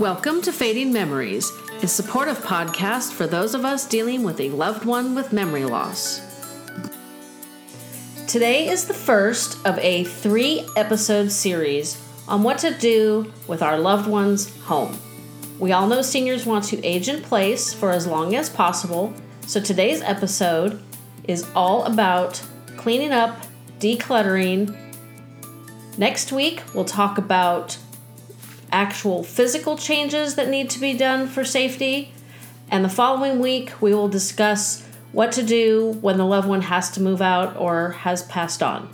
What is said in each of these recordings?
Welcome to Fading Memories, a supportive podcast for those of us dealing with a loved one with memory loss. Today is the first of a three episode series on what to do with our loved one's home. We all know seniors want to age in place for as long as possible, so today's episode is all about cleaning up, decluttering. Next week, we'll talk about actual physical changes that need to be done for safety. And the following week, we will discuss what to do when the loved one has to move out or has passed on.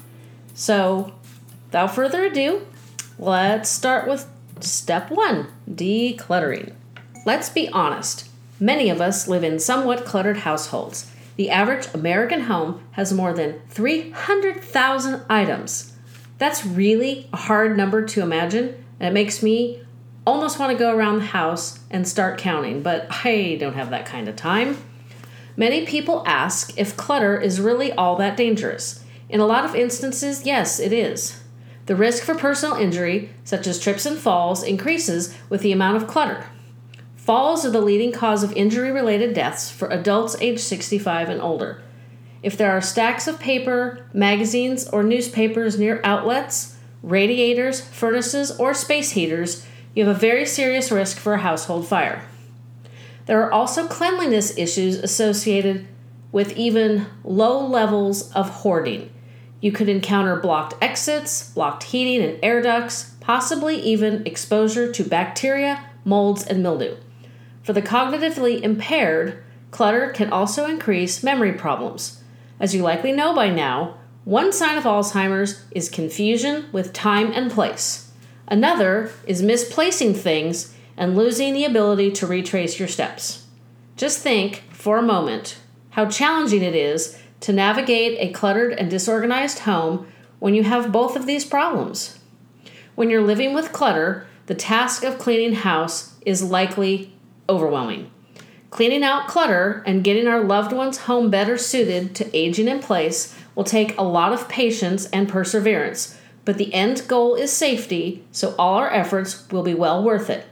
So, without further ado, let's start with step one decluttering. Let's be honest, many of us live in somewhat cluttered households. The average American home has more than 300,000 items. That's really a hard number to imagine, and it makes me almost want to go around the house and start counting, but I don't have that kind of time. Many people ask if clutter is really all that dangerous. In a lot of instances, yes, it is. The risk for personal injury, such as trips and falls, increases with the amount of clutter. Falls are the leading cause of injury related deaths for adults age 65 and older. If there are stacks of paper, magazines, or newspapers near outlets, radiators, furnaces, or space heaters, you have a very serious risk for a household fire. There are also cleanliness issues associated with even low levels of hoarding. You could encounter blocked exits, blocked heating and air ducts, possibly even exposure to bacteria, molds, and mildew. For the cognitively impaired, clutter can also increase memory problems. As you likely know by now, one sign of Alzheimer's is confusion with time and place. Another is misplacing things and losing the ability to retrace your steps. Just think for a moment how challenging it is to navigate a cluttered and disorganized home when you have both of these problems. When you're living with clutter, the task of cleaning house is likely overwhelming. Cleaning out clutter and getting our loved one's home better suited to aging in place will take a lot of patience and perseverance, but the end goal is safety, so all our efforts will be well worth it.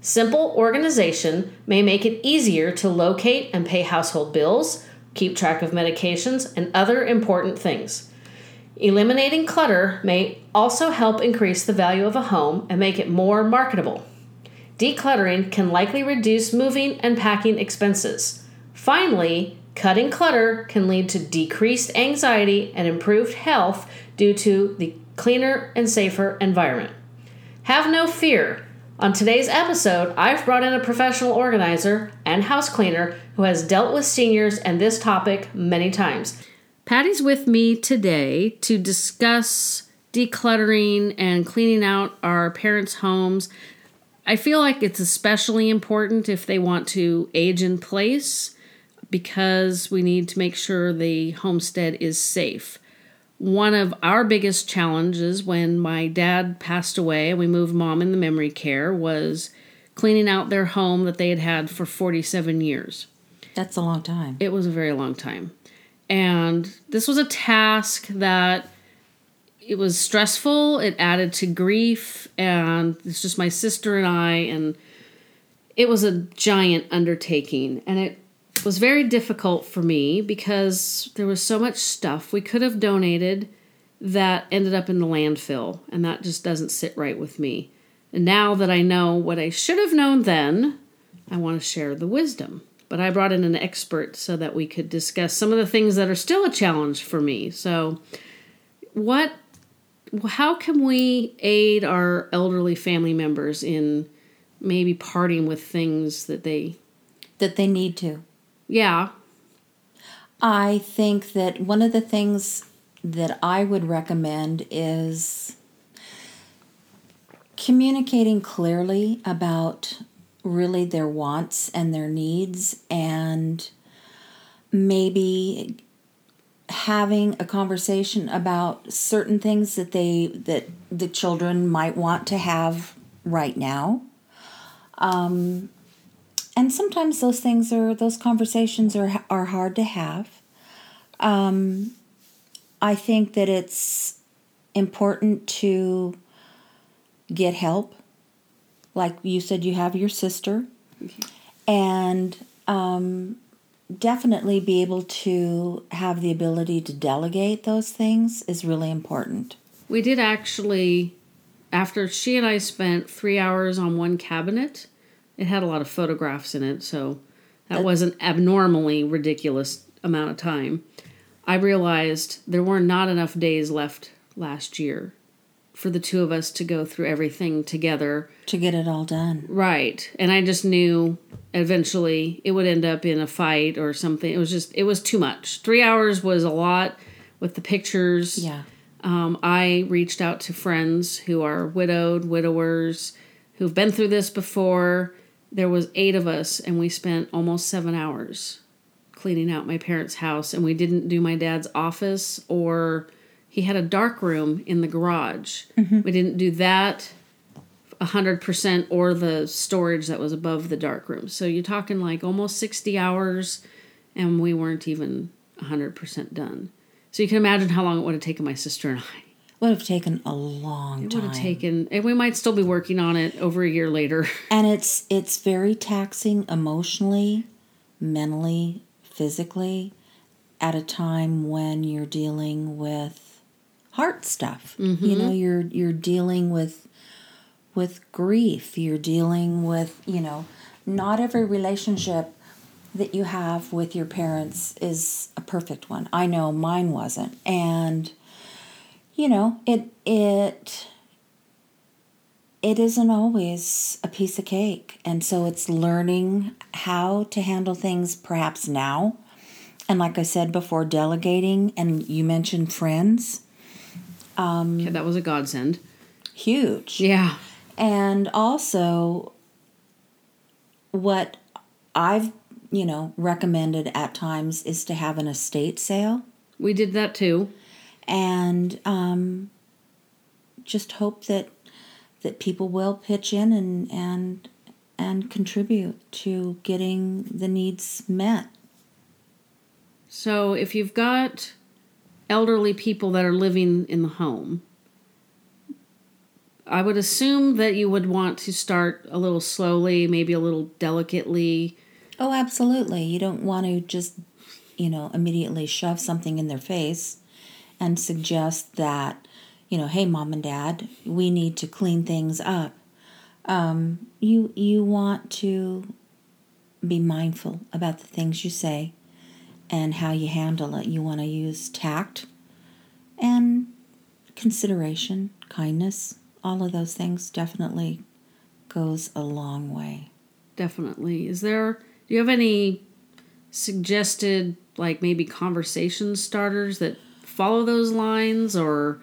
Simple organization may make it easier to locate and pay household bills, keep track of medications, and other important things. Eliminating clutter may also help increase the value of a home and make it more marketable. Decluttering can likely reduce moving and packing expenses. Finally, Cutting clutter can lead to decreased anxiety and improved health due to the cleaner and safer environment. Have no fear. On today's episode, I've brought in a professional organizer and house cleaner who has dealt with seniors and this topic many times. Patty's with me today to discuss decluttering and cleaning out our parents' homes. I feel like it's especially important if they want to age in place because we need to make sure the homestead is safe. One of our biggest challenges when my dad passed away and we moved mom in the memory care was cleaning out their home that they had had for 47 years. That's a long time. It was a very long time. And this was a task that it was stressful, it added to grief, and it's just my sister and I, and it was a giant undertaking. And it was very difficult for me because there was so much stuff we could have donated that ended up in the landfill, and that just doesn't sit right with me. And now that I know what I should have known then, I want to share the wisdom. But I brought in an expert so that we could discuss some of the things that are still a challenge for me. So, what how can we aid our elderly family members in maybe parting with things that they that they need to yeah. I think that one of the things that I would recommend is communicating clearly about really their wants and their needs and maybe having a conversation about certain things that they that the children might want to have right now um, and sometimes those things are those conversations are are hard to have. Um, I think that it's important to get help like you said, you have your sister, and um, definitely be able to have the ability to delegate those things is really important. We did actually, after she and I spent three hours on one cabinet, it had a lot of photographs in it, so that was an abnormally ridiculous amount of time. I realized there were not enough days left last year for the two of us to go through everything together. To get it all done. Right. And I just knew eventually it would end up in a fight or something. It was just, it was too much. Three hours was a lot with the pictures. Yeah. Um, I reached out to friends who are widowed, widowers, who've been through this before. There was eight of us, and we spent almost seven hours cleaning out my parents' house. And we didn't do my dad's office, or he had a dark room in the garage. Mm-hmm. We didn't do that hundred percent, or the storage that was above the dark room. So you're talking like almost sixty hours, and we weren't even hundred percent done. So you can imagine how long it would have taken my sister and I. Would have taken a long time. It would have taken, and we might still be working on it over a year later. and it's it's very taxing emotionally, mentally, physically at a time when you're dealing with heart stuff. You know, mm-hmm. you're you're dealing with with grief, you're dealing with, you know, not every relationship that you have with your parents is a perfect one. I know mine wasn't. And you know, it it it isn't always a piece of cake. And so it's learning how to handle things perhaps now. And like I said before, delegating, and you mentioned friends, Um, Yeah, that was a godsend. huge. Yeah. And also, what I've, you know, recommended at times is to have an estate sale We did that too. And um, just hope that that people will pitch in and and and contribute to getting the needs met. So if you've got elderly people that are living in the home, I would assume that you would want to start a little slowly, maybe a little delicately. Oh, absolutely. You don't want to just, you know, immediately shove something in their face and suggest that, you know, hey, mom and dad, we need to clean things up. Um, you you want to be mindful about the things you say and how you handle it. You want to use tact and consideration, kindness. All of those things definitely goes a long way. Definitely. Is there, do you have any suggested, like maybe conversation starters that follow those lines? Or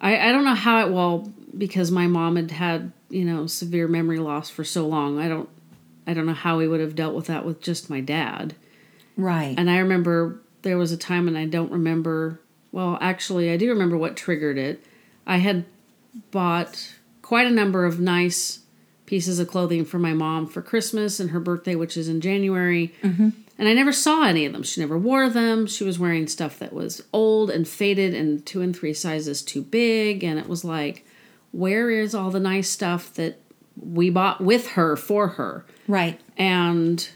I, I don't know how it, well, because my mom had had, you know, severe memory loss for so long. I don't, I don't know how we would have dealt with that with just my dad. Right. And I remember there was a time, and I don't remember. Well, actually, I do remember what triggered it. I had bought quite a number of nice pieces of clothing for my mom for Christmas and her birthday, which is in January. Mm-hmm. And I never saw any of them. She never wore them. She was wearing stuff that was old and faded and two and three sizes too big. And it was like, where is all the nice stuff that we bought with her for her? right. and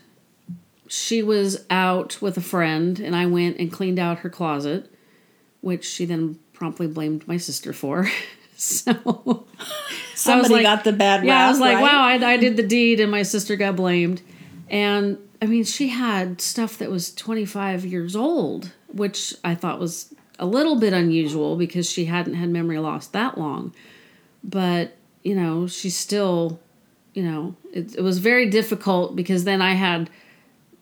she was out with a friend and i went and cleaned out her closet which she then promptly blamed my sister for so Somebody like- got the bad yeah i was like right? wow I, I did the deed and my sister got blamed and i mean she had stuff that was 25 years old which i thought was a little bit unusual because she hadn't had memory loss that long. But you know she's still you know it, it was very difficult because then i had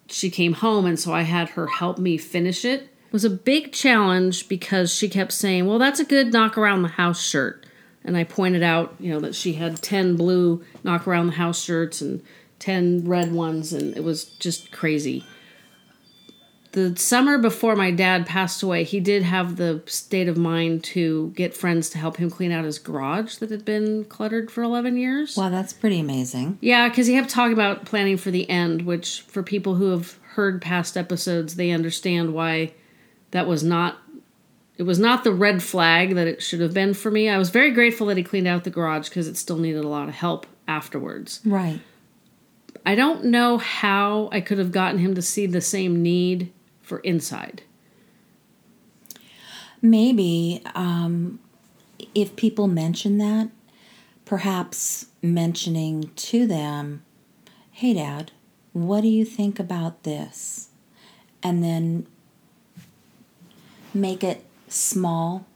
she came home and so i had her help me finish it. It was a big challenge because she kept saying well that's a good knock around the house shirt. And i pointed out you know that she had 10 blue knock around the house shirts and 10 red ones and it was just crazy the summer before my dad passed away, he did have the state of mind to get friends to help him clean out his garage that had been cluttered for 11 years. Wow, that's pretty amazing. Yeah, because he kept talking about planning for the end, which for people who have heard past episodes, they understand why that was not. It was not the red flag that it should have been for me. I was very grateful that he cleaned out the garage because it still needed a lot of help afterwards. Right. I don't know how I could have gotten him to see the same need for inside. Maybe um, if people mention that, perhaps mentioning to them, hey, Dad, what do you think about this? And then make it small,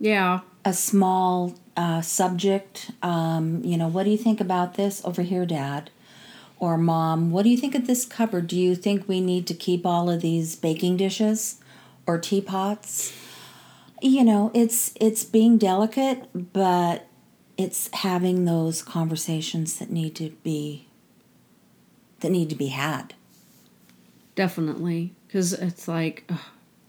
Yeah. a small uh, subject. Um, you know, what do you think about this over here, Dad? Or Mom, what do you think of this cupboard? Do you think we need to keep all of these baking dishes or teapots? You know, it's it's being delicate, but it's having those conversations that need to be that need to be had. Definitely. Because it's like, ugh,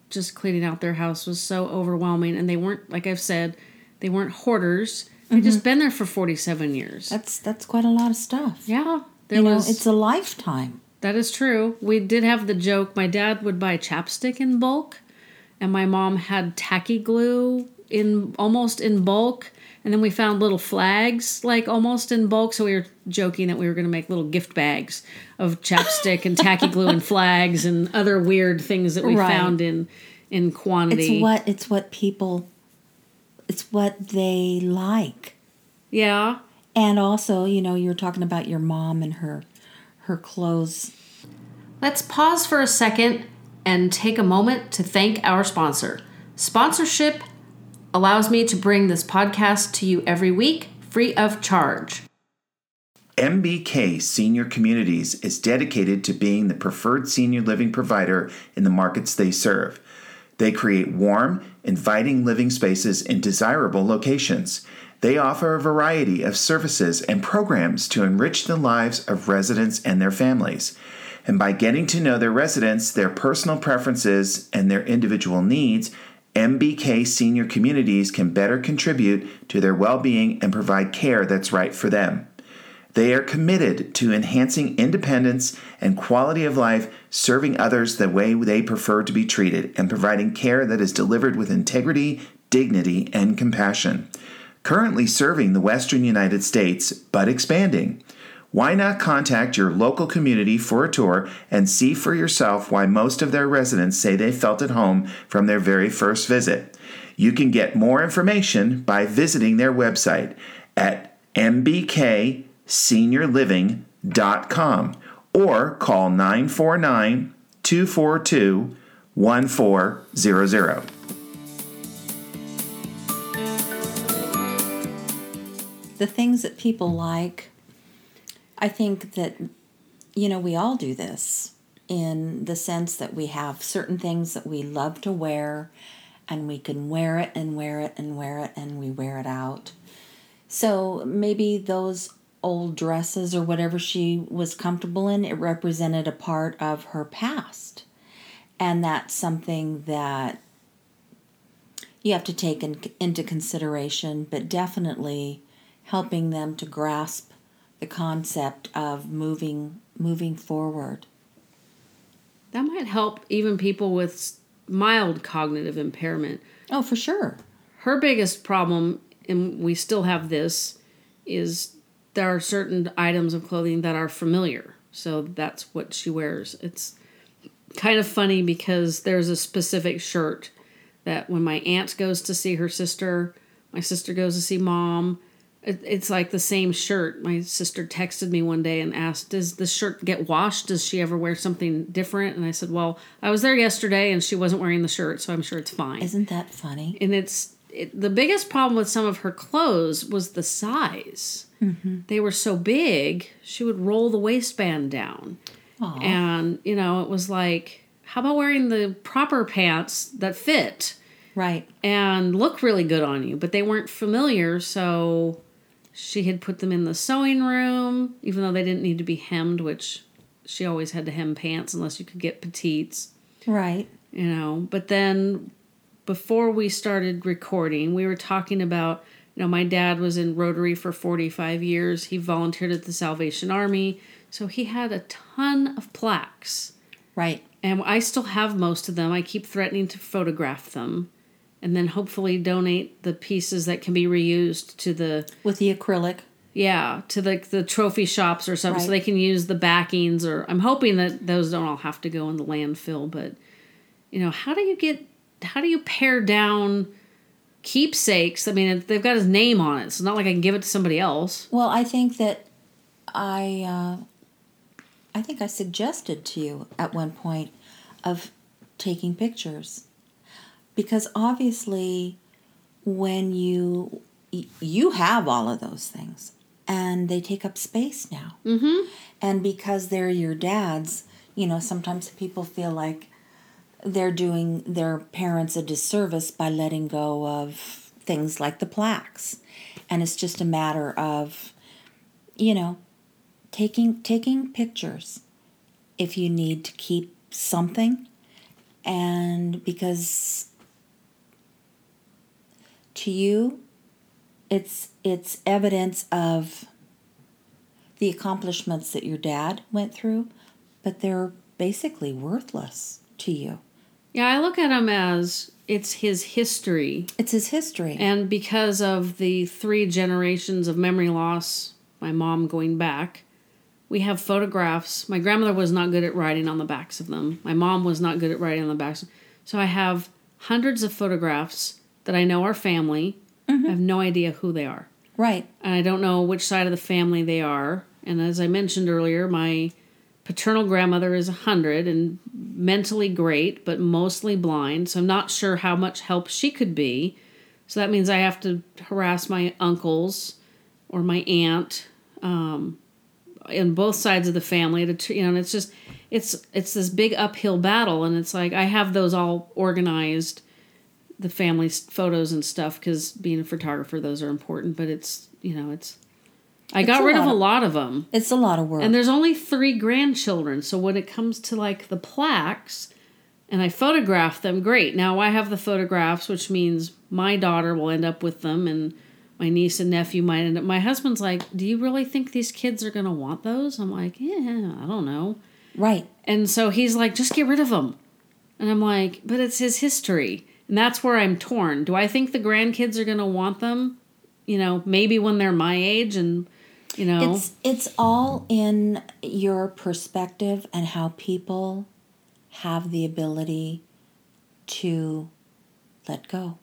just cleaning out their house was so overwhelming. And they weren't, like I've said, they weren't hoarders. They'd just mm-hmm. been there for 47 years. That's that's quite a lot of stuff. yeah. There You know, was, it's a lifetime. that is true. We did have the joke. My dad would buy chapstick in bulk, and my mom had tacky glue in almost in bulk. And then we found little flags, like almost in bulk. So we were joking that we were going to make little gift bags of chapstick and tacky glue and flags and other weird things that we Right. found in in quantity. It's what it's what people it's what they like. Yeah. And also, you know, you're talking about your mom and her her clothes. Let's pause for a second and take a moment to thank our sponsor. Sponsorship allows me to bring this podcast to you every week free of charge. MBK Senior Communities is dedicated to being the preferred senior living provider in the markets they serve. They create warm, inviting living spaces in desirable locations. They offer a variety of services and programs to enrich the lives of residents and their families. And by getting to know their residents, their personal preferences, and their individual needs, MBK Senior Communities can better contribute to their well being and provide care that's right for them. They are committed to enhancing independence and quality of life, serving others the way they prefer to be treated, and providing care that is delivered with integrity, dignity, and compassion. Currently serving the Western United States, but expanding. Why not contact your local community for a tour and see for yourself why most of their residents say they felt at home from their very first visit? You can get more information by visiting their website at mbkseniorliving.com or call 949 242 1400. The things that people like, I think that you know, we all do this in the sense that we have certain things that we love to wear and we can wear it and wear it and wear it and we wear it out. So maybe those old dresses or whatever she was comfortable in, it represented a part of her past. And that's something that you have to take in, into consideration, but definitely helping them to grasp the concept of moving moving forward. That might help even people with mild cognitive impairment. Oh, for sure. Her biggest problem, and we still have this, is there are certain items of clothing that are familiar. So that's what she wears. It's kind of funny because there's a specific shirt that when my aunt goes to see her sister, my sister goes to see mom. It- It's like the same shirt. My sister texted me one day and asked, Does this shirt get washed? Does she ever wear something different? And I said, Well, I was there yesterday and she wasn't wearing the shirt, so I'm sure it's fine. Isn't that funny? and it's it, the biggest problem with some of her clothes was the size. Mm-hmm. They were so big, she would roll the waistband down. Aw. And, you know, it was like, how about wearing the proper pants that fit Right. and look really good on you? But they weren't familiar, so she had put them in the sewing room, even though they didn't need to be hemmed, which she always had to hem pants unless you could get petites Right. you know. But then before we started recording we were talking about you know my dad was in rotary for 45 years. He volunteered at the salvation army. So he had a ton of plaques. Right. and i still have most of them. I keep threatening to photograph them and then hopefully donate the pieces that can be reused to the With the acrylic. Yeah, to the the trophy shops or something, so they can use the backings. Or I'm hoping that those don't all have to go in the landfill. But you know, how do you get? How do you pare down keepsakes? I mean, they've got his name on it. So it's not like I can give it to somebody else. Well, I think that I, uh, I think I suggested to you at one point of taking pictures, because obviously, when you you have all of those things, and they take up space now, Mm-hmm. and because they're your dad's, you know, sometimes people feel like they're doing their parents a disservice by letting go of things like the plaques. And it's just a matter of you know taking taking pictures if you need to keep something. And because to you it's it's evidence of the accomplishments that your dad went through but they're basically worthless to you Yeah, I look at them as it's his history, it's his history and because of the three generations of memory loss, my mom going back, we have photographs. My grandmother was not good at writing on the backs of them. My mom was not good at writing on the backs. So I have hundreds of photographs that I know are family. I have no idea who they are. right and I don't know which side of the family they are. And as I mentioned earlier, my paternal grandmother is 100 and mentally great, but mostly blind. So I'm not sure how much help she could be. So that means I have to harass my uncles or my aunt um, in both sides of the family. To you know, and it's just it's it's this big uphill battle, and it's like I have those all organized the family photos and stuff because being a photographer those are important but it's you know it's i It's got rid of a lot of them it's a lot of work. And there's only three grandchildren so when it comes to like the plaques and i photograph them great. Now i have the photographs which means my daughter will end up with them and my niece and nephew might end up my husband's like do you really think these kids are going to want those? I'm like yeah i don't know. Right. And so he's like, just get rid of them. And I'm like, but it's his history. And that's where I'm torn. Do I think the grandkids are going to want them? You know, maybe when they're my age and, you know, It's it's all in your perspective and how people have the ability to let go.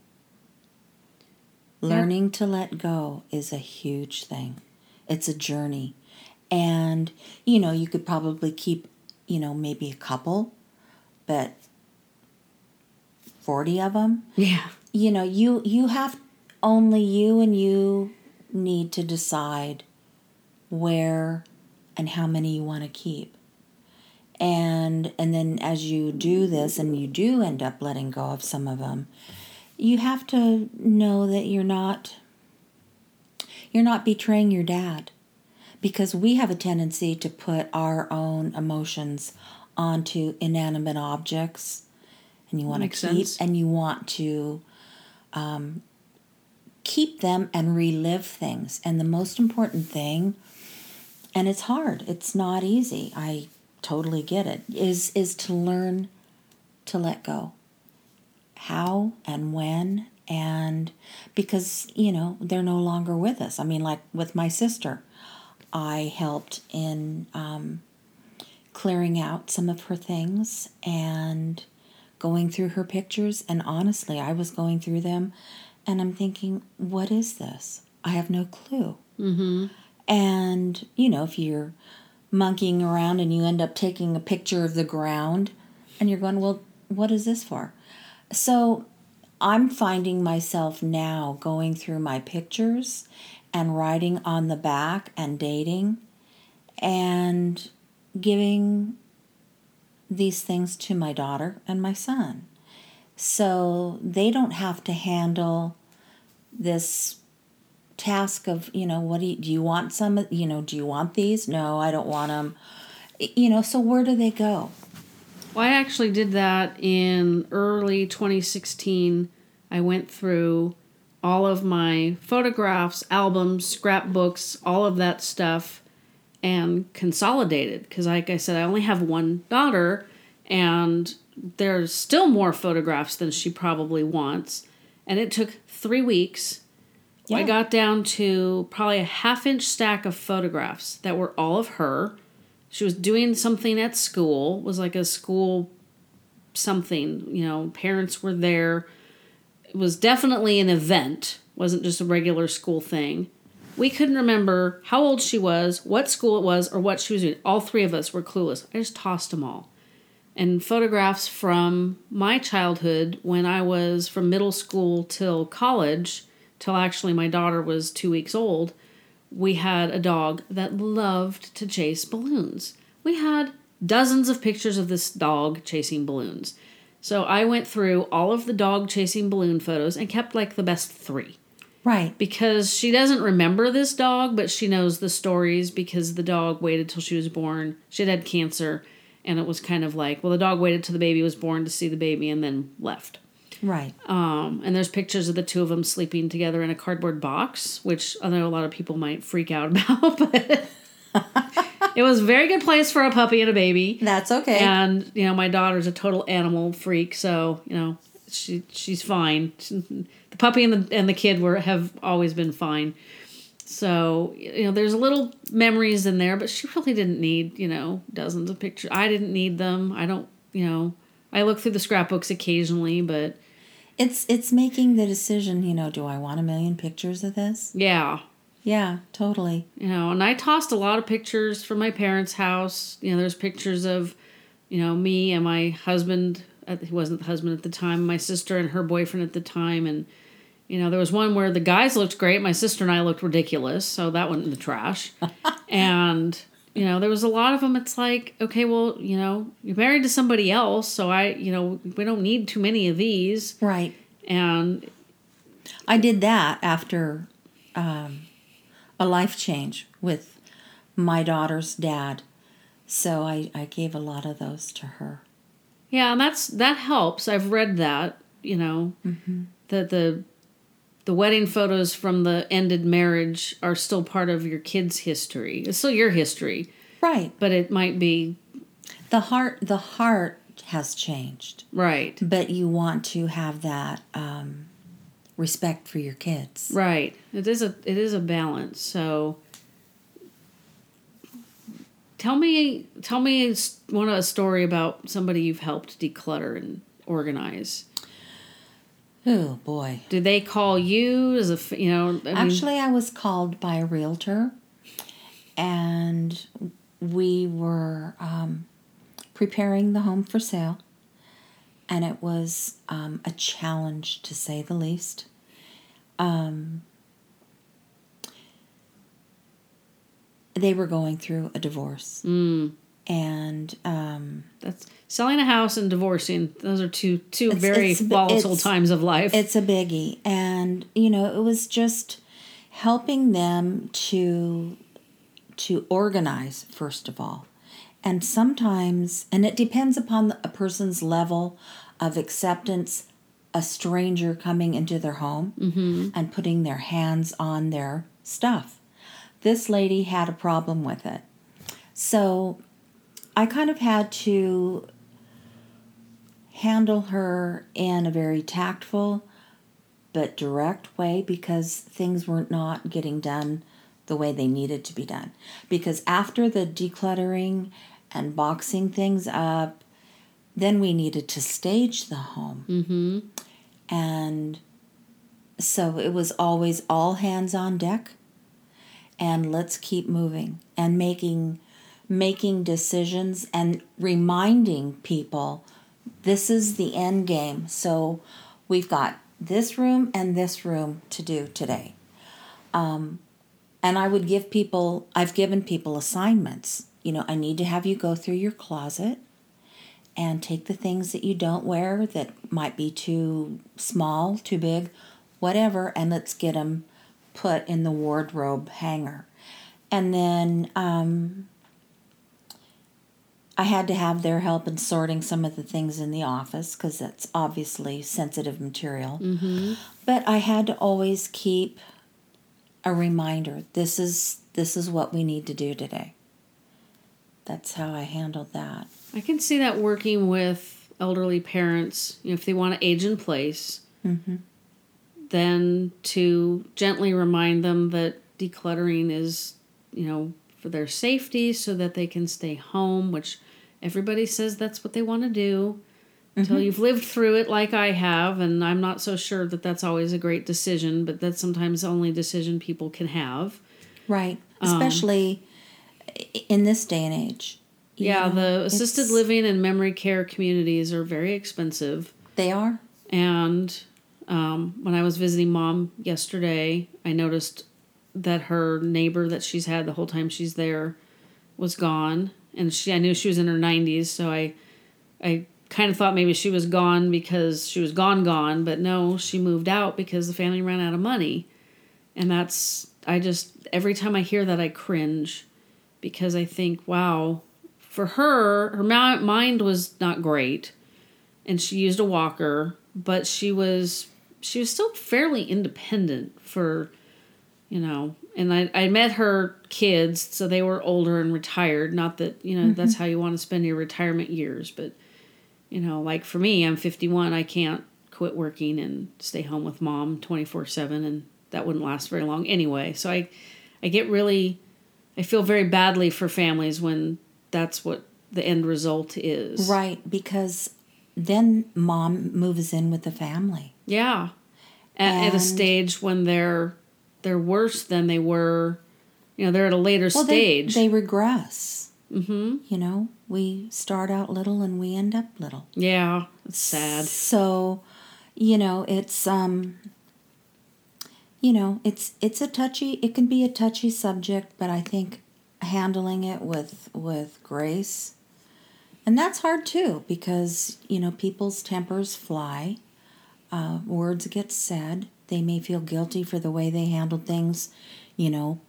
Learning to let go is a huge thing. It's a journey. And you know, you could probably keep, you know, maybe a couple, but 40 of them yeah. you know you you have only you and you need to decide where and how many you want to keep. And and then as you do this and you do end up letting go of some of them you have to know that you're not you're not betraying your dad. Because we have a tendency to put our own emotions onto inanimate objects and you want to keep sense. and you want to um, keep them and relive things. And the most important thing and it's hard it's not easy i totally get it is is to learn to let go. How and when and because you know they're no longer with us. I mean like with my sister i helped in um, clearing out some of her things and going through her pictures and honestly i was going through them and i'm thinking what is this? I have no clue. Mm-hmm. and you know if you're monkeying around and you end up taking a picture of the ground and you're going well what is this for? So i'm finding myself now going through my pictures and writing on the back and dating and giving these things to my daughter and my son. So they don't have to handle this task of you know what do you, do you want some you know do you want these? No i don't want them you know so where do they go? Well, I actually did that in early 2016. I went through all of my photographs, albums, scrapbooks, all of that stuff, and consolidated. Because, like I said, I only have one daughter, and there's still more photographs than she probably wants. And it took three weeks I got down to probably a half inch stack of photographs that were all of her. She was doing something at school, was like a school something, you know, parents were there. It was definitely an event, wasn't just a regular school thing. We couldn't remember how old she was, what school it was, or what she was doing. All three of us were clueless. I just tossed them all. And photographs from my childhood when I was from middle school till college, till actually my daughter was two weeks old, we had a dog that loved to chase balloons. We had dozens of pictures of this dog chasing balloons. So I went through all of the dog chasing balloon photos and kept like the best three Right. because she doesn't remember this dog, but she knows the stories because the dog waited till she was born. She had had cancer, and it was kind of like, well, the dog waited till the baby was born to see the baby and then left. Right. Um, and there's pictures of the two of them sleeping together in a cardboard box, which I know a lot of people might freak out about, but it was a very good place for a puppy and a baby. That's okay. And you know, my daughter's a total animal freak, so you know, she she's fine. The puppy and the and the kid were have always been fine. So you know, there's little memories in there, but she really didn't need you know dozens of pictures. I didn't need them. I don't you know. I look through the scrapbooks occasionally, but It's it's making the decision, you know, do I want a million pictures of this? yeah, Yeah, totally. you know and i tossed a lot of pictures from my parents house you know there's pictures of you know me and my husband uh, he wasn't the husband at the time my sister and her boyfriend at the time and you know there was one where the guys looked great my sister and i looked ridiculous so that went in the trash and you know there was a lot of them it's like okay well you know you're married to somebody else so i you know we don't need too many of these Right. and I did that after um, a life change with my daughter's dad. So I, I gave a lot of those to her. Yeah, and that's that helps. I've read that, you know, that the the wedding photos from the ended marriage are still part of your kid's history. It's still your history, Right. but it might be The heart the heart has changed. right. But you want to have that um, respect for your kids. Right. It is a it is a balance. So tell me tell me one a story about somebody you've helped declutter and organize. Oh boy. Did they call you as a you know? I mean, Actually, I was called by a realtor, and we were um, preparing the home for sale, and it was um, a challenge to say the least. Um, they were going through a divorce, mm, and um, that's selling a house and divorcing. Those are two two It's- very it's- volatile it's- times of life. It's a biggie. And, you know, it was just helping them to to organize first of all. And sometimes and it depends upon the- a person's level of acceptance a stranger coming into their home and putting their hands on their stuff. This lady had a problem with it. So I kind of had to handle her in a very tactful but direct way because things were not getting done the way they needed to be done. Because after the decluttering and boxing things up, then we needed to stage the home. mm-hmm. And so it was always all hands on deck and let's keep moving and making making decisions and reminding people this is the end game. So we've got this room and this room to do today. Um, and I would give people, I've given people assignments. You know, I need to have you go through your closet and take the things that you don't wear that might be too small, too big, whatever, and let's get them put in the wardrobe hanger. And then um, I had to have their help in sorting some of the things in the office because that's obviously sensitive material. Mm-hmm. But I had to always keep a reminder. This is this is what we need to do today. That's how I handled that. I can see that working with elderly parents, you know, if they want to age in place. Mm-hmm. then to gently remind them that decluttering is, you know, for their safety so that they can stay home, which everybody says that's what they want to do until you've lived through it like I have. And I'm not so sure that that's always a great decision, but that's sometimes the only decision people can have. Right. Especially i in this day and age. Yeah, know, the assisted living and memory care communities are very expensive. They are. And um, when I was visiting mom yesterday, I noticed that her neighbor that she's had the whole time she's there was gone, and she I knew she was in her nineties, so I I kind of thought maybe she was gone because she was gone gone, but no, she moved out because the family ran out of money, and that's I just every time I hear that I cringe because I think wow, for her her mi- mind was not great. And she used a walker, but she was she was still fairly independent for you know and I, I met her kids so they were older and retired not that you know that's mm-hmm. how you want to spend your retirement years but you know like for me i'm 51 i can't quit working and stay home with mom 24-7 and that wouldn't last very long anyway so i i get really i feel very badly for families when that's what the end result is Right. Because then mom moves in with the family. Yeah. At, at a stage when they're they're worse than they were, you know, they're at a later Well, they, stage. they regress. Mm-hmm. You know, we start out little and we end up little. yeah, it's sad. So, you know, it's um you know, it's it's a touchy it can be a touchy subject, but I think handling it with with grace and that's hard too because, you know, people's tempers fly. Uh, words get said. They may feel guilty for the way they handled things, you know,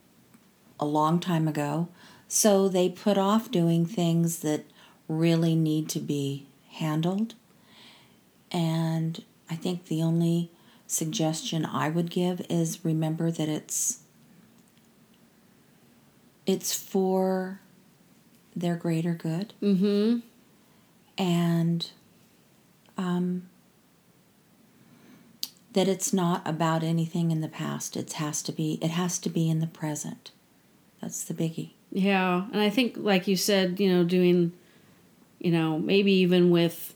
a long time ago. So they put off doing things that really need to be handled. And I think the only suggestion I would give is remember that it's it's for their greater good Mm-hmm. and um, that it's not about anything in the past. It has to be it has to be in the present. That's the biggie. Yeah, and I think, like you said, you know, doing, you know, maybe even with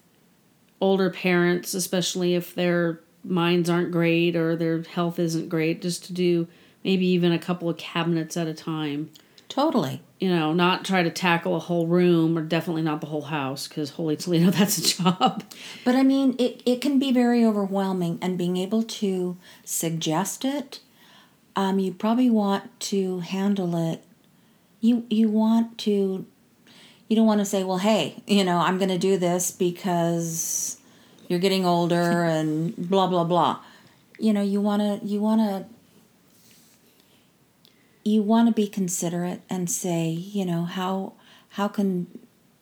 older parents, especially if their minds aren't great or their health isn't great, just to do maybe even a couple of cabinets at a time. Totally. You know, not try to tackle a whole room or definitely not the whole house because holy Toledo, that's a job. But I mean, it, it can be very overwhelming, and being able to suggest it, um, you probably want to handle it. You you want to, you don't want to say, well, hey, you know, I'm going to do this because you're getting older and blah blah blah. You know, you want to you want to you want to be considerate and say, you know, how how can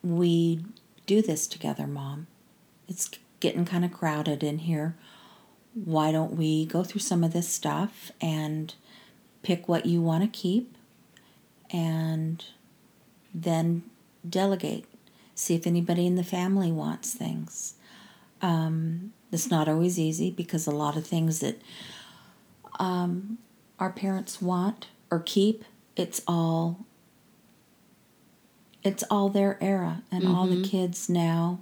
we do this together, mom? It's getting kind of crowded in here. Why don't we go through some of this stuff and pick what you want to keep and then delegate? See if anybody in the family wants things. Um, it's not always easy because a lot of things that um, our parents want or keep, it's all it's all their era and all the mm-hmm. kids now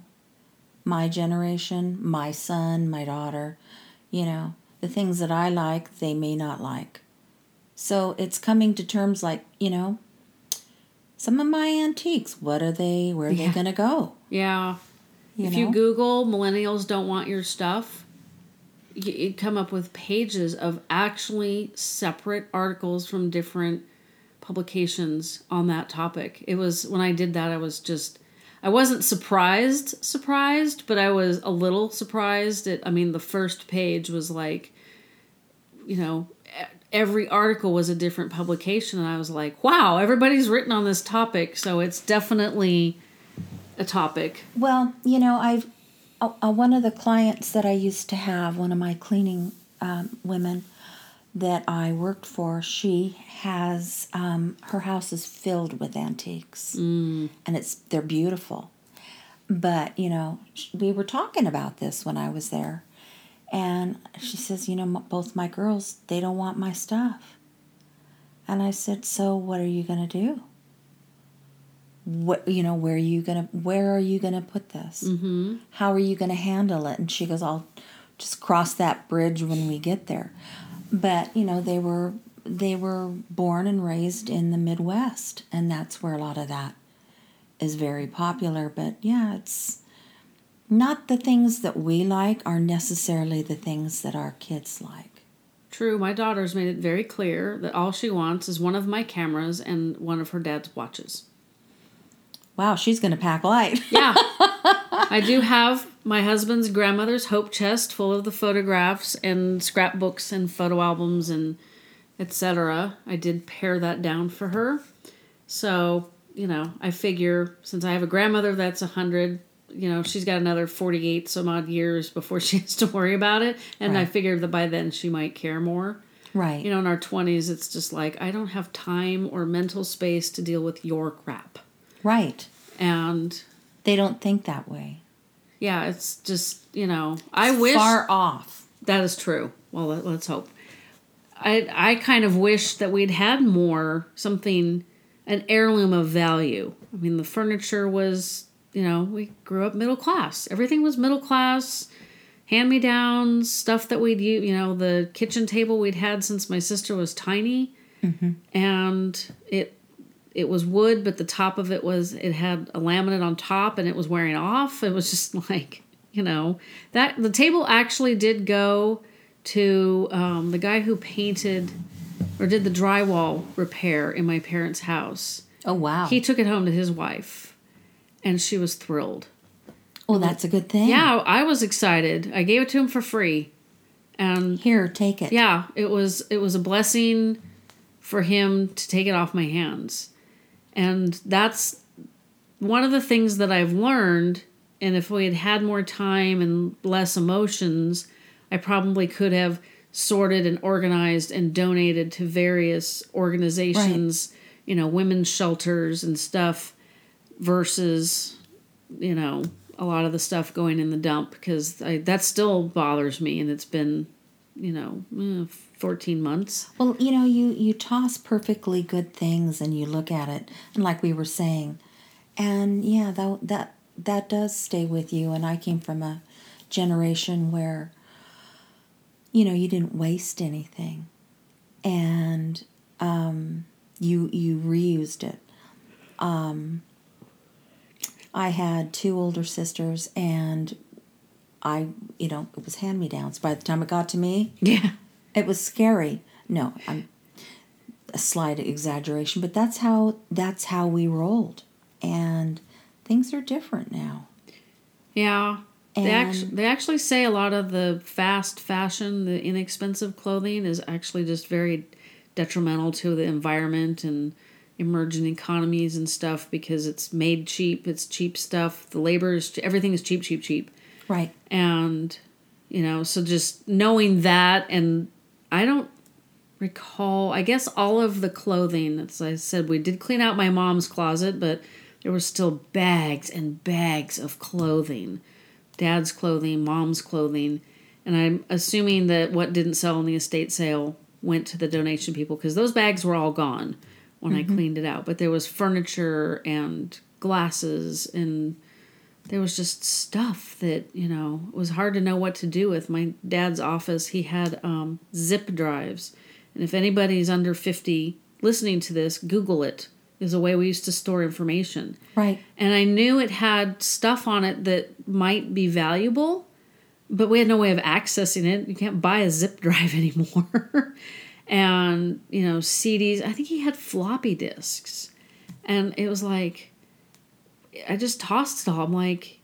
my generation my son my daughter you know the things that i like they may not like. So it's coming to terms like you know some of my antiques what are they where are Yeah. they going to go? Yeah. you if know? You Google millennials don't want your stuff, you come up with pages of actually separate articles from different publications on that topic. It was when I did that, I was just, I wasn't surprised, surprised, but I was a little surprised. It, I mean, the first page was like, you know, every article was a different publication, and I was like, wow, everybody's written on this topic, so it's definitely a topic. Well, you know, I've uh, uh, one of the clients that I used to have, one of my cleaning um, women that I worked for, she has um, her house is filled with antiques, mm. and it's they're beautiful. But you know, we were talking about this when I was there, And she says, You know, m- both my girls, they don't want my stuff. And I said, So what are you going to do? What, you know, where are you to, where are you to put this? Mm-hmm. How are you to handle it? And she goes, I'll just cross that bridge when we get there. But, you know, they were, they were born and raised in the Midwest, and that's where a lot of that is very popular. But yeah, it's not the things that we like are necessarily the things that our kids like. True, my daughter's made it very clear that all she wants is one of my cameras and one of her dad's watches. Wow, she's going to pack light. Yeah. I do have my husband's grandmother's hope chest full of the photographs and scrapbooks and photo albums and etc. I did pare that down for her. So, you know, I figure since I have a grandmother that's 100, you know, she's got another 48 some odd years before she has to worry about it. And I Right. figured that by then she might care more. right. You know, in our 20s, it's just like, I don't have time or mental space to deal with your crap. Right. And They don't think that way. yeah, it's just, you know, I wish Far off. that is true. Well, let, let's hope. I I kind of wish that we'd had more something an heirloom of value. I mean, the furniture was, you know, we grew up middle class. Everything was middle class. Hand me downs, stuff that we'd use, you know, the kitchen table we'd had since my sister was tiny. Mm-hmm. And it it was wood, but the top of it was it had a laminate on top and it was wearing off. It was just like, you know, that the table actually did go to um, the guy who painted or did the drywall repair in my parents' house. Oh, wow. He took it home to his wife, and she was thrilled. oh, that's a good thing. Yeah, I was excited. I gave it to him for free, and Here, take it. yeah, it was it was a blessing for him to take it off my hands. And that's one of the things that I've learned and if we had had more time and less emotions, I probably could have sorted and organized and donated to various organizations, you know, women's shelters and stuff versus you know, a lot of the stuff going in the dump because that still bothers me and it's been you know, eh, 14 months. Well, you know, you you toss perfectly good things and you look at it, and like we were saying, and yeah, that that that does stay with you. And I came from a generation where, you know, you didn't waste anything, and um, you you reused it. Um, I had two older sisters, and I, you know, it was hand me downs. By the time it got to me, Yeah. It was scary. No, I'm a slight exaggeration, but that's how that's how we rolled, and things are different now. Yeah. They actually, they actually say a lot of the fast fashion, the inexpensive clothing is actually just very detrimental to the environment and emerging economies and stuff because it's made cheap, it's cheap stuff, the labor is everything is cheap, cheap, cheap. Right. And you know, so just knowing that and I don't recall I guess all of the clothing, as I said, we did clean out my mom's closet, but there were still bags and bags of clothing. Dad's clothing, mom's clothing. And I'm assuming that what didn't sell in the estate sale went to the donation people because those bags were all gone when I mm-hmm. cleaned it out. But there was furniture and glasses and there was just stuff that you know it was hard to know what to do with. My dad's office he had um, zip drives. And if anybody's under 50 listening to this google it is a way we used to store information. Right. and i knew it had stuff on it that might be valuable but we had no way of accessing it. You can't buy a zip drive anymore. And you know cds i think he had floppy disks. And it was like I just tossed it all. I'm like,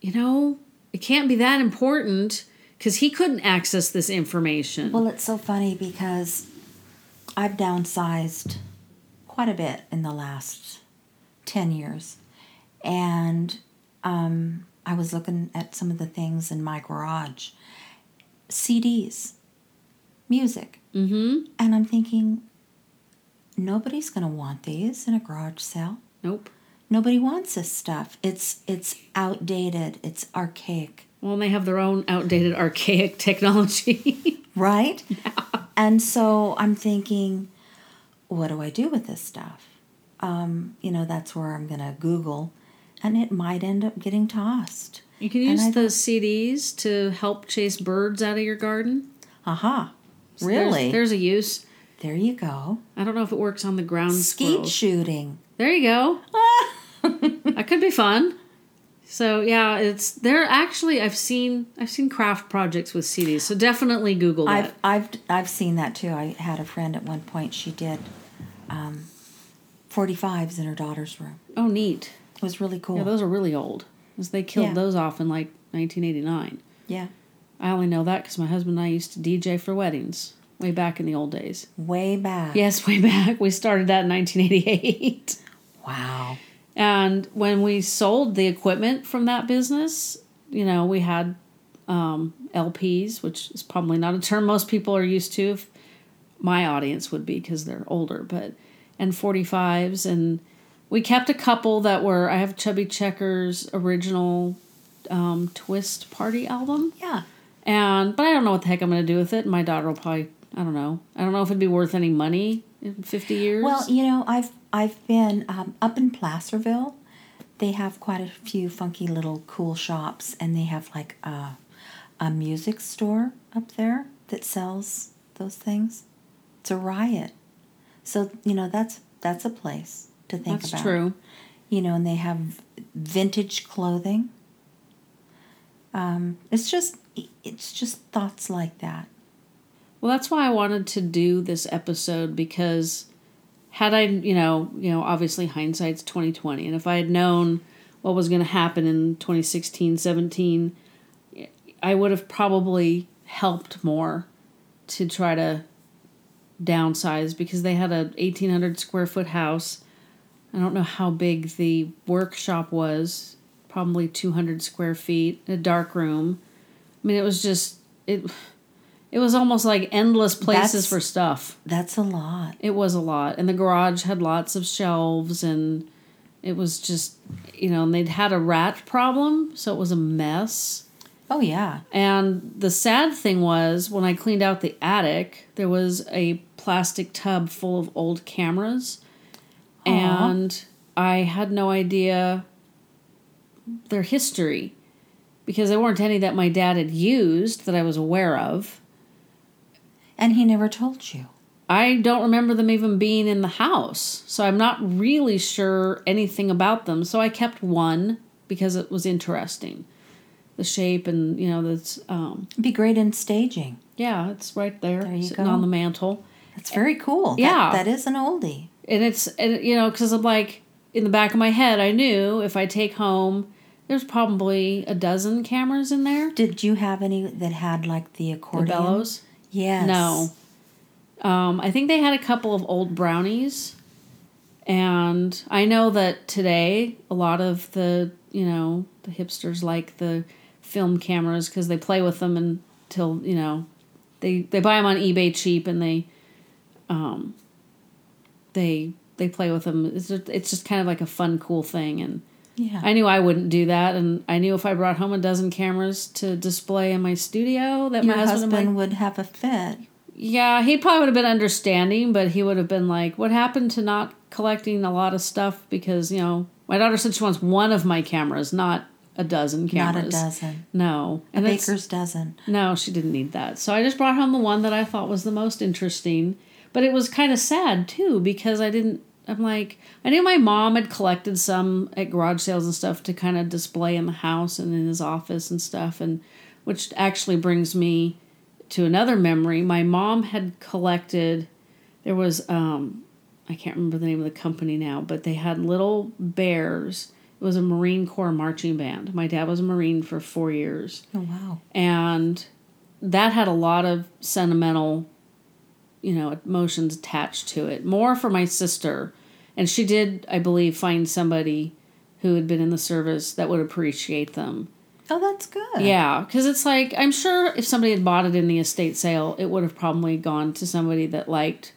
you know, it can't be that important because he couldn't access this information. Well, it's so funny because I've downsized quite a bit in the last 10 years. And um, I was looking at some of the things in my garage CDs, music. mm-hmm. And I'm thinking, nobody's going to want these in a garage sale. Nope. Nobody wants this stuff. It's it's outdated. It's archaic. Well, they have their own outdated, archaic technology. right? And so I'm thinking, what do I do with this stuff? Um, you know, that's where I'm going to Google, and it might end up getting tossed. you can And use I the CDs to help chase birds out of your garden. Aha. So there's- Really? There's, a use. there you go. I don't know if it works on the ground Skeet squirrels. shooting. There you go. that could be fun. So yeah, it's there. Actually, I've seen I've seen craft projects with CDs. So definitely Google that. I've I've I've seen that too. I had a friend at one point. She did um, 45s in her daughter's room. oh, neat. It was really cool. Yeah, those are really old. Because they killed Yeah. those off in like 1989. yeah, I only know that because my husband and I used to DJ for weddings way back in the old days. way back. Yes, way back. We started that in 1988. Wow. And when we sold the equipment from that business, you know, we had um, LPs, which is probably not a term most people are used to. If my audience would be because they're older, but and 45s, and we kept a couple that were. I have Chubby Checker's original um, Twist Party album, Yeah. and but I don't know what the heck I'm going to do with it. My daughter will probably. I don't know. I don't know if it'd be worth any money in 50 years. Well, you know, I've I've been um, up in Placerville. They have quite a few funky little cool shops, and they have like a a music store up there that sells those things. It's a riot. So you know that's that's a place to think that's about. That's true. You know, and they have vintage clothing. Um, it's just it's just thoughts like that. Well, that's why I wanted to do this episode because had I, you know, you know, obviously hindsight's 2020 and if I had known what was going to happen in 2016, 17, I would have probably helped more to try to downsize because they had a 1800 square foot house. I don't know how big the workshop was, probably 200 square feet, a dark room. I mean, it was just it it was almost like endless places That's- for stuff. That's a lot. It was a lot. And the garage had lots of shelves and it was just you know, and they'd had a rat problem, so it was a mess. Oh yeah. And the sad thing was when I cleaned out the attic, there was a plastic tub full of old cameras. And I had no idea their history because there weren't any that my dad had used that I was aware of. And he never told you. I don't remember them even being in the house. So I'm not really sure anything about them. So I kept one because it was interesting. The shape and, you know, that's um It'd be great in staging. yeah, it's right there, There sitting go. on the mantle. That's very cool. That- Yeah. that is an oldie. And it's and you know, cuz I'm like in the back of my head, I knew if I take home there's probably a dozen cameras in there. Did you have any that had like the The bellows. Yes. No. Um, I think they had a couple of old brownies. And I know that today a lot of the, you know, the hipsters like the film cameras because they play with them until, you know, they they buy them on eBay cheap and they um they they play with them. It's just, it's just kind of like a fun cool thing and Yeah. I knew I wouldn't do that and I knew if I brought home a dozen cameras to display in my studio that Your my husband, husband, would have a fit. yeah, he probably would have been understanding, but he would have been like, "What happened to not collecting a lot of stuff?" Because you know, my daughter said she wants one of my cameras, not a dozen cameras. Not a dozen. No, A and baker's dozen. no, she didn't need that. So I just brought home the one that I thought was the most interesting. But it was kind of sad too because I didn't. I'm like, I knew my mom had collected some at garage sales and stuff to kind of display in the house and in his office and stuff, and which actually brings me to another memory. My mom had collected. There was um, I can't remember the name of the company now, but they had little bears. It was a Marine Corps marching band. My dad was a Marine for four years Oh wow. and that had a lot of sentimental you know emotions attached to it more for my sister and she did i believe find somebody who had been in the service that would appreciate them Oh, that's good. yeah because it's like i'm sure if somebody had bought it in the estate sale it would have probably gone to somebody that liked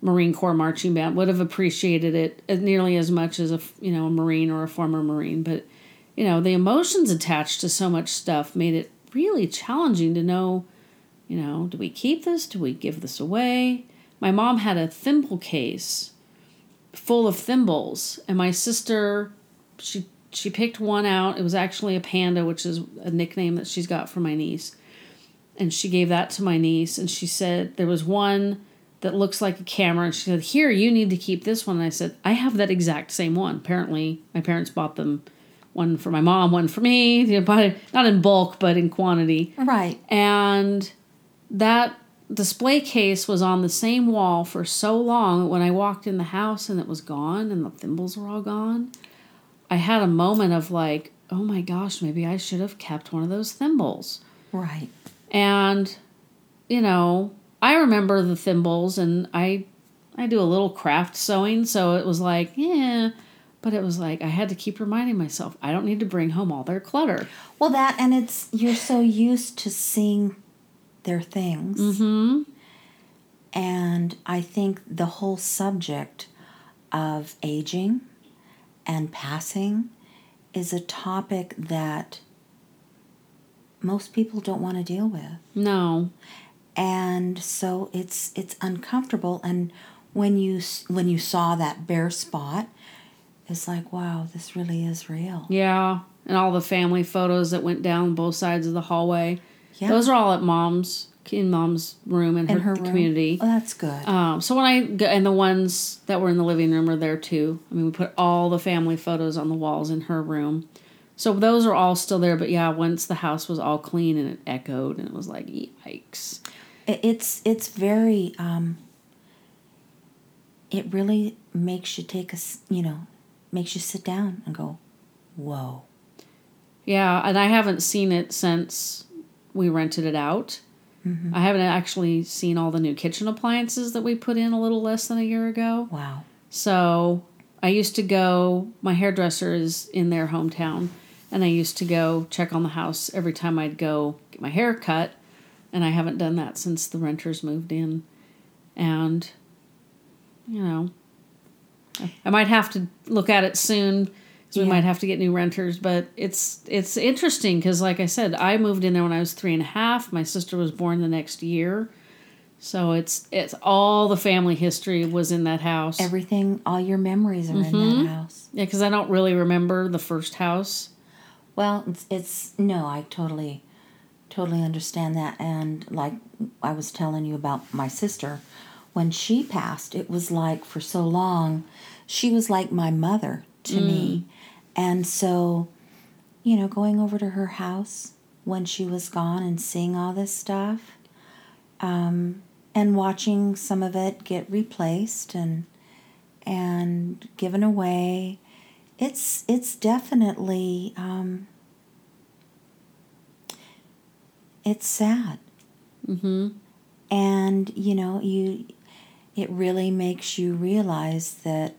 marine corps marching band would have appreciated it uh, nearly as much as a you know a marine or a former marine but you know, the emotions attached to so much stuff made it really challenging to know, you know, do we keep this? Do we give this away? My mom had a thimble case full of thimbles, and my sister, she she picked one out. It was actually a panda, which is a nickname that she's got for my niece. And she gave that to my niece, and she said there was one that looks like a camera. And she said, Here, you need to keep this one. And I said, I have that exact same one. Apparently, my parents bought them one for my mom, one for me, you know, not in bulk, but in quantity. Right. And that display case was on the same wall for so long when I walked in the house and it was gone and the thimbles were all gone. I had a moment of like, oh my gosh, maybe I should have kept one of those thimbles. Right. And, you know, I remember the thimbles and I I do a little craft sewing, so it was like, yeah, but it was like I had to keep reminding myself I don't need to bring home all their clutter. Well, that and it's you're so used to seeing their things. Mhm. And I think the whole subject of aging and passing is a topic that most people don't want to deal with. No. And so it's it's uncomfortable and when you when you saw that bare spot it's like wow, this really is real. Yeah, and all the family photos that went down both sides of the hallway. Yeah. Those are all at mom's in mom's room in her, In her room? community. Oh, that's good. Um, so when I go, and the ones that were in the living room are there too. I mean, we put all the family photos on the walls in her room. So those are all still there. But yeah, once the house was all clean and it echoed, and it was like yikes. It's it's very um it really makes you take a you know makes you sit down and go whoa Yeah, and I haven't seen it since we rented it out. Mm-hmm. I haven't actually seen all the new kitchen appliances that we put in a little less than a year ago. wow So I used to go, my hairdresser is in their hometown, and I used to go check on the house every time I'd go get my hair cut. And I haven't done that since the renters moved in. And, you know, I, I might have to look at it soon because we Yeah. might have to get new renters. But it's it's interesting because, like I said, I moved in there when I was three and a half. My sister was born the next year. So it's it's all the family history was in that house. everything all your memories are in Mm-hmm. that house Yeah, because I don't really remember the first house. well it's, it's no i totally totally understand that and like i was telling you about my sister when she passed it was like for so long she was like my mother to me and so you know going over to her house when she was gone and seeing all this stuff um, and watching some of it get replaced and and given away it's it's definitely um, it's sad Mm-hmm. and you know you it really makes you realize that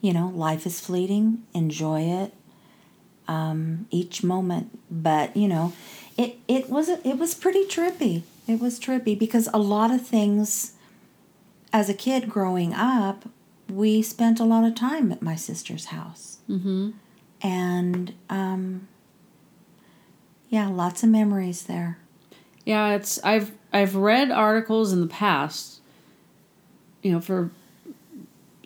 you know life is fleeting. Enjoy it um, each moment. But you know it it was it was pretty trippy. It was trippy because a lot of things as a kid growing up we spent a lot of time at my sister's house. Mm-hmm. and um, yeah lots of memories there. Yeah, it's I've I've read articles in the past, you know, for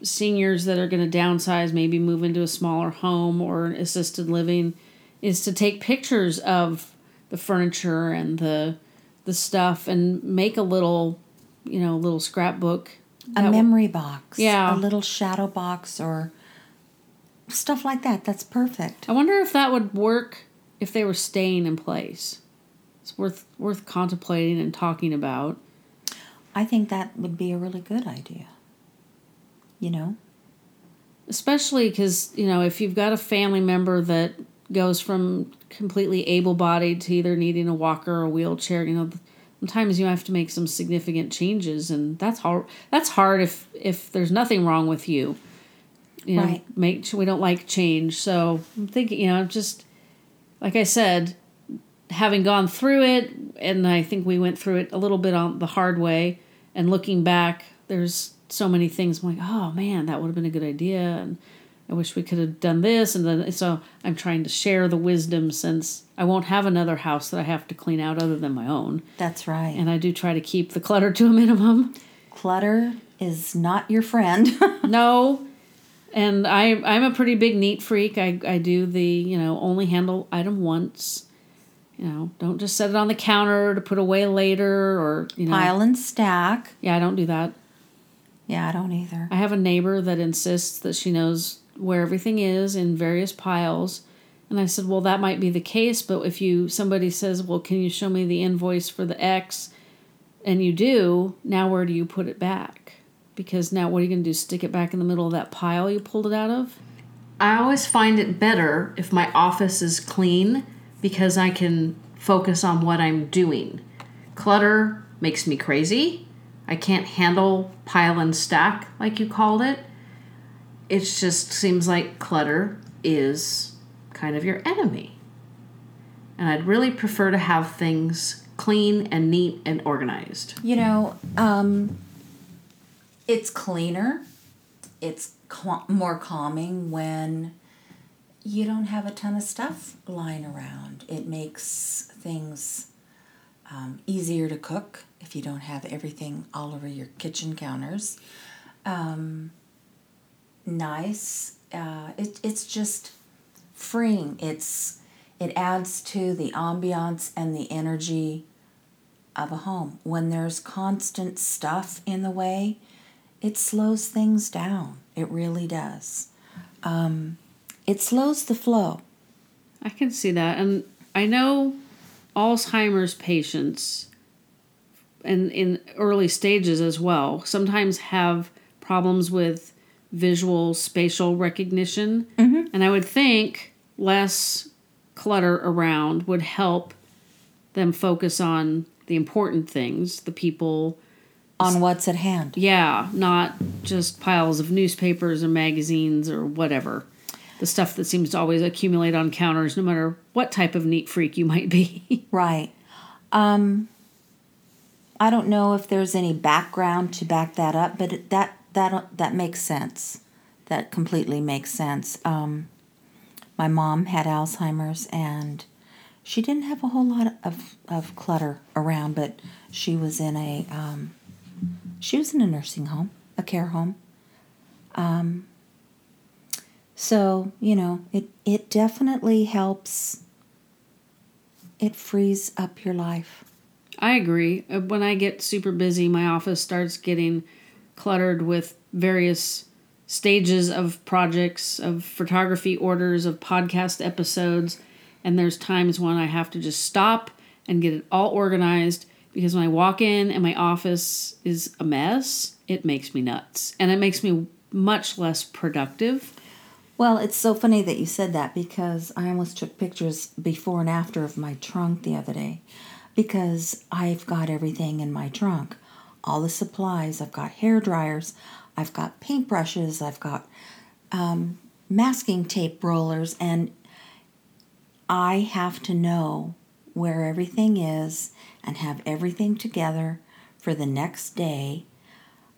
seniors that are going to downsize, maybe move into a smaller home or an assisted living, is to take pictures of the furniture and the the stuff and make a little, you know, little scrapbook. a That w- memory box Yeah. a little shadow box or stuff like that that's perfect I wonder if that would work if they were staying in place. It's worth worth contemplating and talking about. i think that would be a really good idea you know especially because you know if you've got a family member that goes from completely able-bodied to either needing a walker or a wheelchair you know sometimes you have to make some significant changes and that's hard that's hard if if there's nothing wrong with you you know Right. make we don't like change so i'm thinking you know just like i said having gone through it and i think we went through it a little bit on the hard way and looking back there's so many things I'm like oh man that would have been a good idea and I wish we could have done this. And then, so I'm trying to share the wisdom since I won't have another house that I have to clean out other than my own. That's right. And I do try to keep the clutter to a minimum. Clutter is not your friend. no. And I, I'm a pretty big neat freak. I, I do the, you know, only handle item once. You know, don't just set it on the counter to put away later or, you know. Pile and stack. Yeah, I don't do that. Yeah, I don't either. I have a neighbor that insists that she knows where everything is in various piles. And I said, "Well, that might be the case, but if you somebody says, "Well, can you show me the invoice for the X?" and you do, now where do you put it back? Because now what are you going to do? Stick it back in the middle of that pile you pulled it out of? I always find it better if my office is clean because I can focus on what I'm doing. Clutter makes me crazy. I can't handle pile and stack like you called it. It just seems like clutter is kind of your enemy. And I'd really prefer to have things clean and neat and organized. You know, um, it's cleaner. It's more calming when you don't have a ton of stuff lying around. It makes things um, easier to cook if you don't have everything all over your kitchen counters. Um, nice. Uh, it, it's just freeing. It's it adds to the ambiance and the energy of a home. When there's constant stuff in the way, it slows things down. It really does. Um, it slows the flow. I can see that. And I know Alzheimer's patients and in early stages as well sometimes have problems with visual spatial recognition. Mm-hmm. And I would think less clutter around would help them focus on the important things, the people. On what's at hand. Yeah, not just piles of newspapers or magazines or whatever. The stuff that seems to always accumulate on counters, no matter what type of neat freak you might be. Right. Um, I don't know if there's any background to back that up, but that that that makes sense. That completely makes sense. Um, my mom had Alzheimer's, and she didn't have a whole lot of, of clutter around, but she was in a um, she was in a nursing home, a care home. Um, so you know, it it definitely helps. It frees up your life. I agree. Uh, When I get super busy, my office starts getting cluttered with various stages of projects, of photography orders, of podcast episodes. And there's times when I have to just stop and get it all organized because when I walk in and my office is a mess, it makes me nuts. And it makes me much less productive. Well, it's so funny that you said that because I almost took pictures before and after of my trunk the other day because I've got everything in my trunk. All the supplies. I've got hair dryers. I've got paintbrushes. I've got um, masking tape rollers. And I have to know where everything is and have everything together for the next day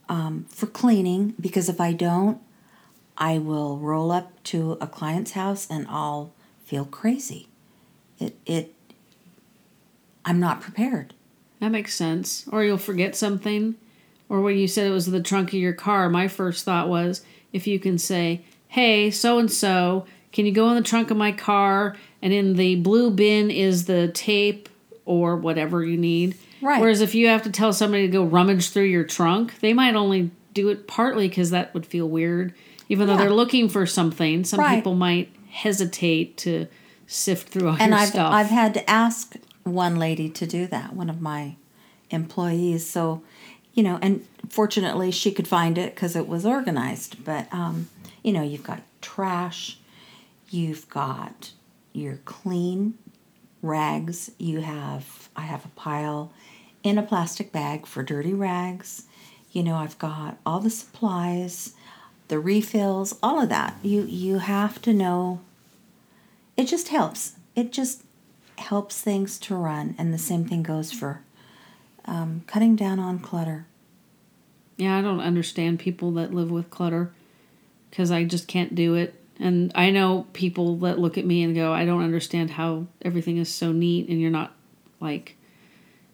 um, for cleaning because if I don't, I will roll up to a client's house and I'll feel crazy. It it I'm not prepared. That makes sense. Or you'll forget something. Or when you said it was the trunk of your car, my first thought was if you can say, hey, so and so, can you go in the trunk of my car? And in the blue bin is the tape or whatever you need. Right. Whereas if you have to tell somebody to go rummage through your trunk, they might only do it partly because that would feel weird. Even though Yeah. they're looking for something, some Right. people might hesitate to sift through all And your I've stuff. I've had to ask one lady to do that, one of my employees. So, you know, and fortunately she could find it because it was organized. But um, you know, you've got trash, you've got your clean rags. You have I have a pile in a plastic bag for dirty rags. You know, I've got all the supplies, the refills, all of that. You you have to know it just helps. It just helps things to run, and the same thing goes for um, cutting down on clutter. Yeah, I don't understand people that live with clutter because I just can't do it. And I know people that look at me and go, I don't understand how everything is so neat and you're not like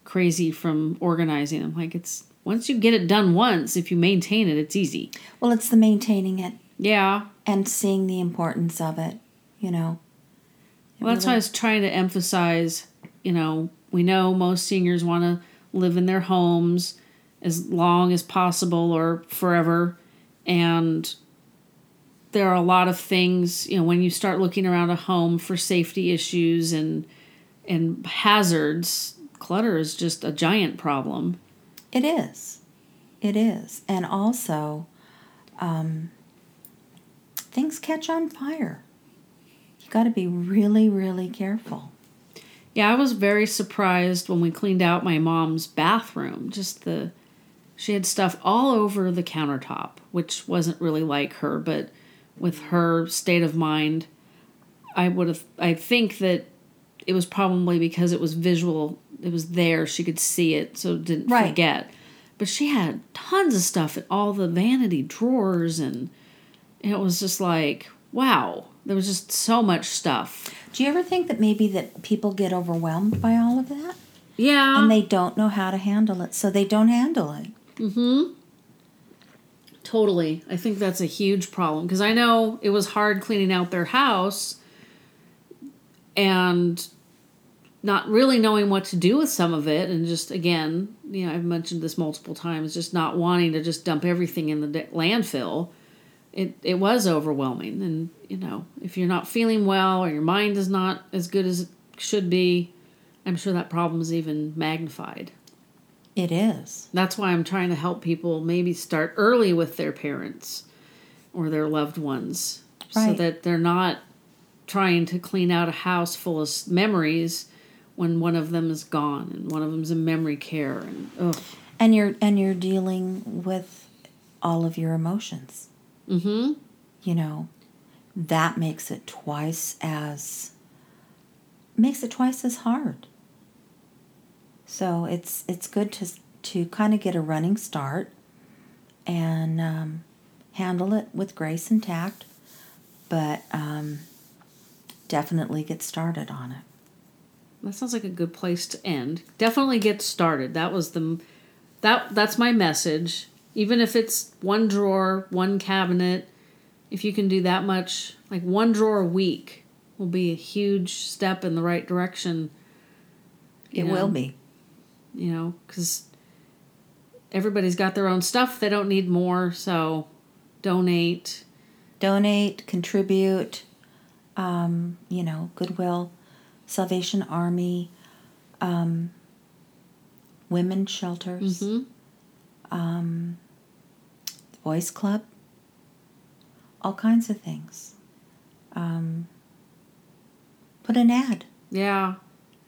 crazy from organizing. I'm like, it's once you get it done once, if you maintain it, it's easy. Well, it's the maintaining it Yeah. and seeing the importance of it, you know. Well, that's why I was trying to emphasize, you know, we know most seniors want to live in their homes as long as possible or forever. And there are a lot of things, you know, when you start looking around a home for safety issues and and hazards, clutter is just a giant problem. It is. It is. And also, um, things catch on fire. You got to be really, really careful. Yeah, I was very surprised when we cleaned out my mom's bathroom. Just the she had stuff all over the countertop, which wasn't really like her, but with her state of mind, I would have I think that it was probably because it was visual, it was there, she could see it, so didn't Right. forget. But she had tons of stuff in all the vanity drawers and it was just like, wow, there was just so much stuff. Do you ever think that maybe that people get overwhelmed by all of that Yeah. and they don't know how to handle it, so they don't handle it? Mm-hmm. Totally. I think that's a huge problem because I know it was hard cleaning out their house and not really knowing what to do with some of it and just again, you know, I've mentioned this multiple times just not wanting to just dump everything in the landfill. It it was overwhelming and you know, if you're not feeling well or your mind is not as good as it should be, I'm sure that problem is even magnified. It is. That's why I'm trying to help people maybe start early with their parents or their loved ones so that they're not trying to clean out a house full of memories when one of them is gone and one of them's in memory care and oh And you're and you're dealing with all of your emotions. mhm you know that makes it twice as makes it twice as hard. So it's it's good to to kind of get a running start and um, handle it with grace and tact but um, definitely get started on it that sounds like a good place to end. Definitely get started. That was the that that's my message. Even if it's one drawer one cabinet if you can do that much like one drawer a week will be a huge step in the right direction it Yeah. will be. You know because everybody's got their own stuff. They don't need more so donate. Donate contribute um, you know goodwill salvation army um, women's shelters Mhm. um, boys club all kinds of things. Um, put an ad. Yeah.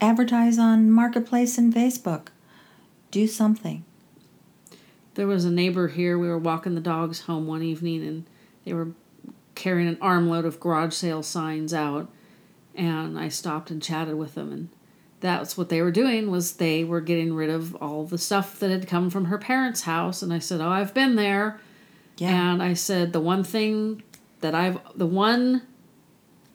Advertise on marketplace and facebook. Do something. There was a neighbor here we were walking the dogs home one evening and they were carrying an armload of garage sale signs out and i stopped and chatted with them and that's what they were doing was they were getting rid of all the stuff that had come from her parents house and i said oh i've been there yeah And I said the one thing that I've the one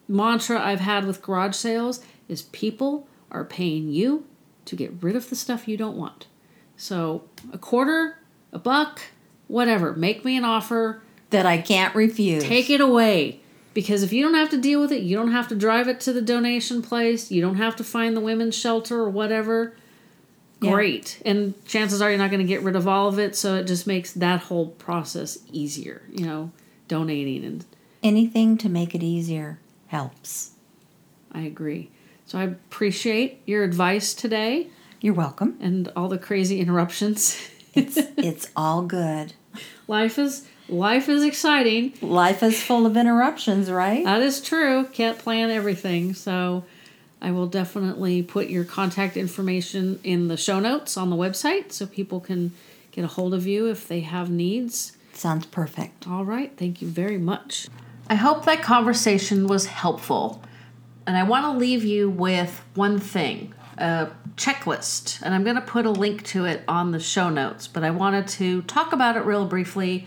mantra I've had with garage sales is people are paying you to get rid of the stuff you don't want. So a quarter, a buck, whatever, make me an offer, that i can't refuse take it away. Because if you don't have to deal with it, you don't have to drive it to the donation place, you don't have to find the women's shelter or whatever. Yeah. Great. And chances are you're not going to get rid of all of it, so it just makes that whole process easier, you know, donating and anything to make it easier helps I agree. So I appreciate your advice today you're welcome and all the crazy interruptions. it's it's all good life is life is exciting. life is full of interruptions right That is true. Can't plan everything. So I will definitely put your contact information in the show notes on the website so people can get a hold of you if they have needs. sounds perfect All right. Thank you very much. I hope that conversation was helpful. And I want to leave you with one thing a checklist. And I'm going to put a link to it on the show notes, but I wanted to talk about it real briefly,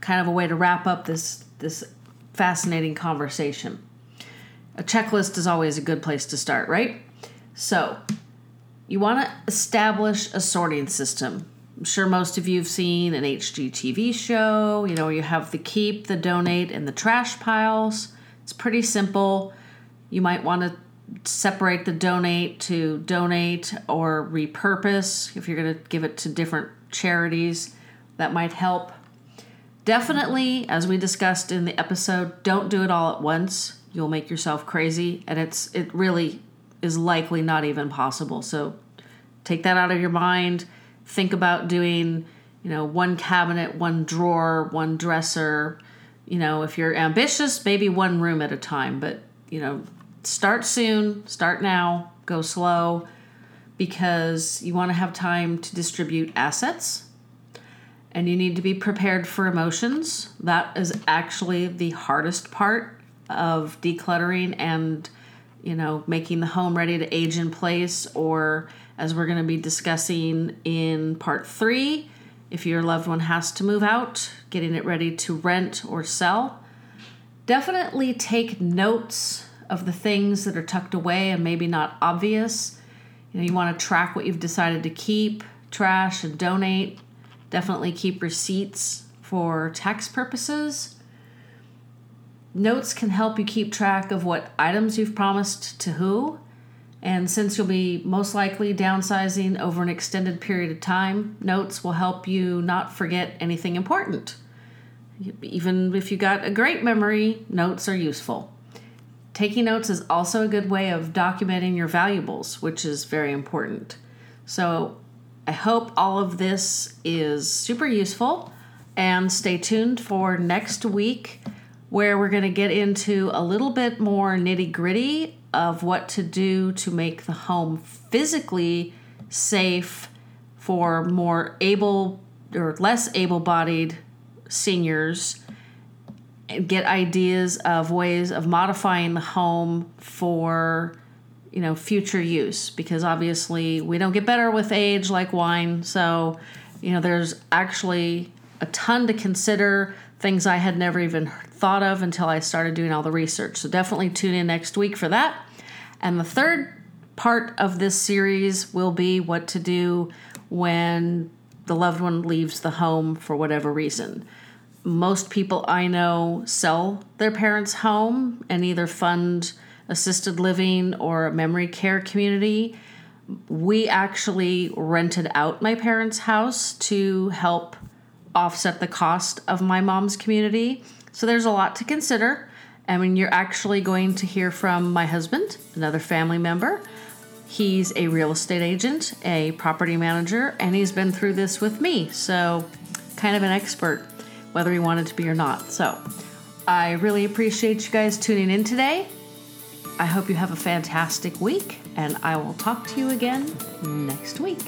kind of a way to wrap up this, this fascinating conversation. A checklist is always a good place to start, right? So, you want to establish a sorting system. I'm sure most of you have seen an HGTV show, you know, you have the keep, the donate, and the trash piles. It's pretty simple. You might want to separate the donate to donate or repurpose if you're going to give it to different charities. That might help. Definitely, as we discussed in the episode, don't do it all at once. You'll make yourself crazy, and it's it really is likely not even possible. So take that out of your mind. Think about doing, you know, one cabinet, one drawer, one dresser. You know, if you're ambitious, maybe one room at a time, but you know, start soon, start now, go slow because you want to have time to distribute assets and you need to be prepared for emotions. That is actually the hardest part of decluttering and you know making the home ready to age in place or as we're going to be discussing in part 3 if your loved one has to move out, getting it ready to rent or sell. Definitely take notes of the things that are tucked away and maybe not obvious. You know, you want to track what you've decided to keep, trash, and donate. Definitely keep receipts for tax purposes. Notes can help you keep track of what items you've promised to who. And since you'll be most likely downsizing over an extended period of time, notes will help you not forget anything important. Even if you got a great memory, notes are useful. Taking notes is also a good way of documenting your valuables, which is very important. So, I hope all of this is super useful and stay tuned for next week where we're going to get into a little bit more nitty gritty of what to do to make the home physically safe for more able or less able bodied seniors and get ideas of ways of modifying the home for you know future use because obviously we don't get better with age like wine. So you know there's actually a ton to consider things i had never even thought of until i started doing all the research. So definitely tune in next week for that. And the third part of this series will be what to do when the loved one leaves the home for whatever reason. Most people i know sell their parents home and either fund assisted living or a memory care community. We actually rented out my parents' house to help offset the cost of my mom's community. So there's a lot to consider. I mean, you're actually going to hear from my husband, another family member. He's a real estate agent, a property manager, and he's been through this with me. So, kind of an expert, whether he wanted to be or not. So, I really appreciate you guys tuning in today. I hope you have a fantastic week, and I will talk to you again next week.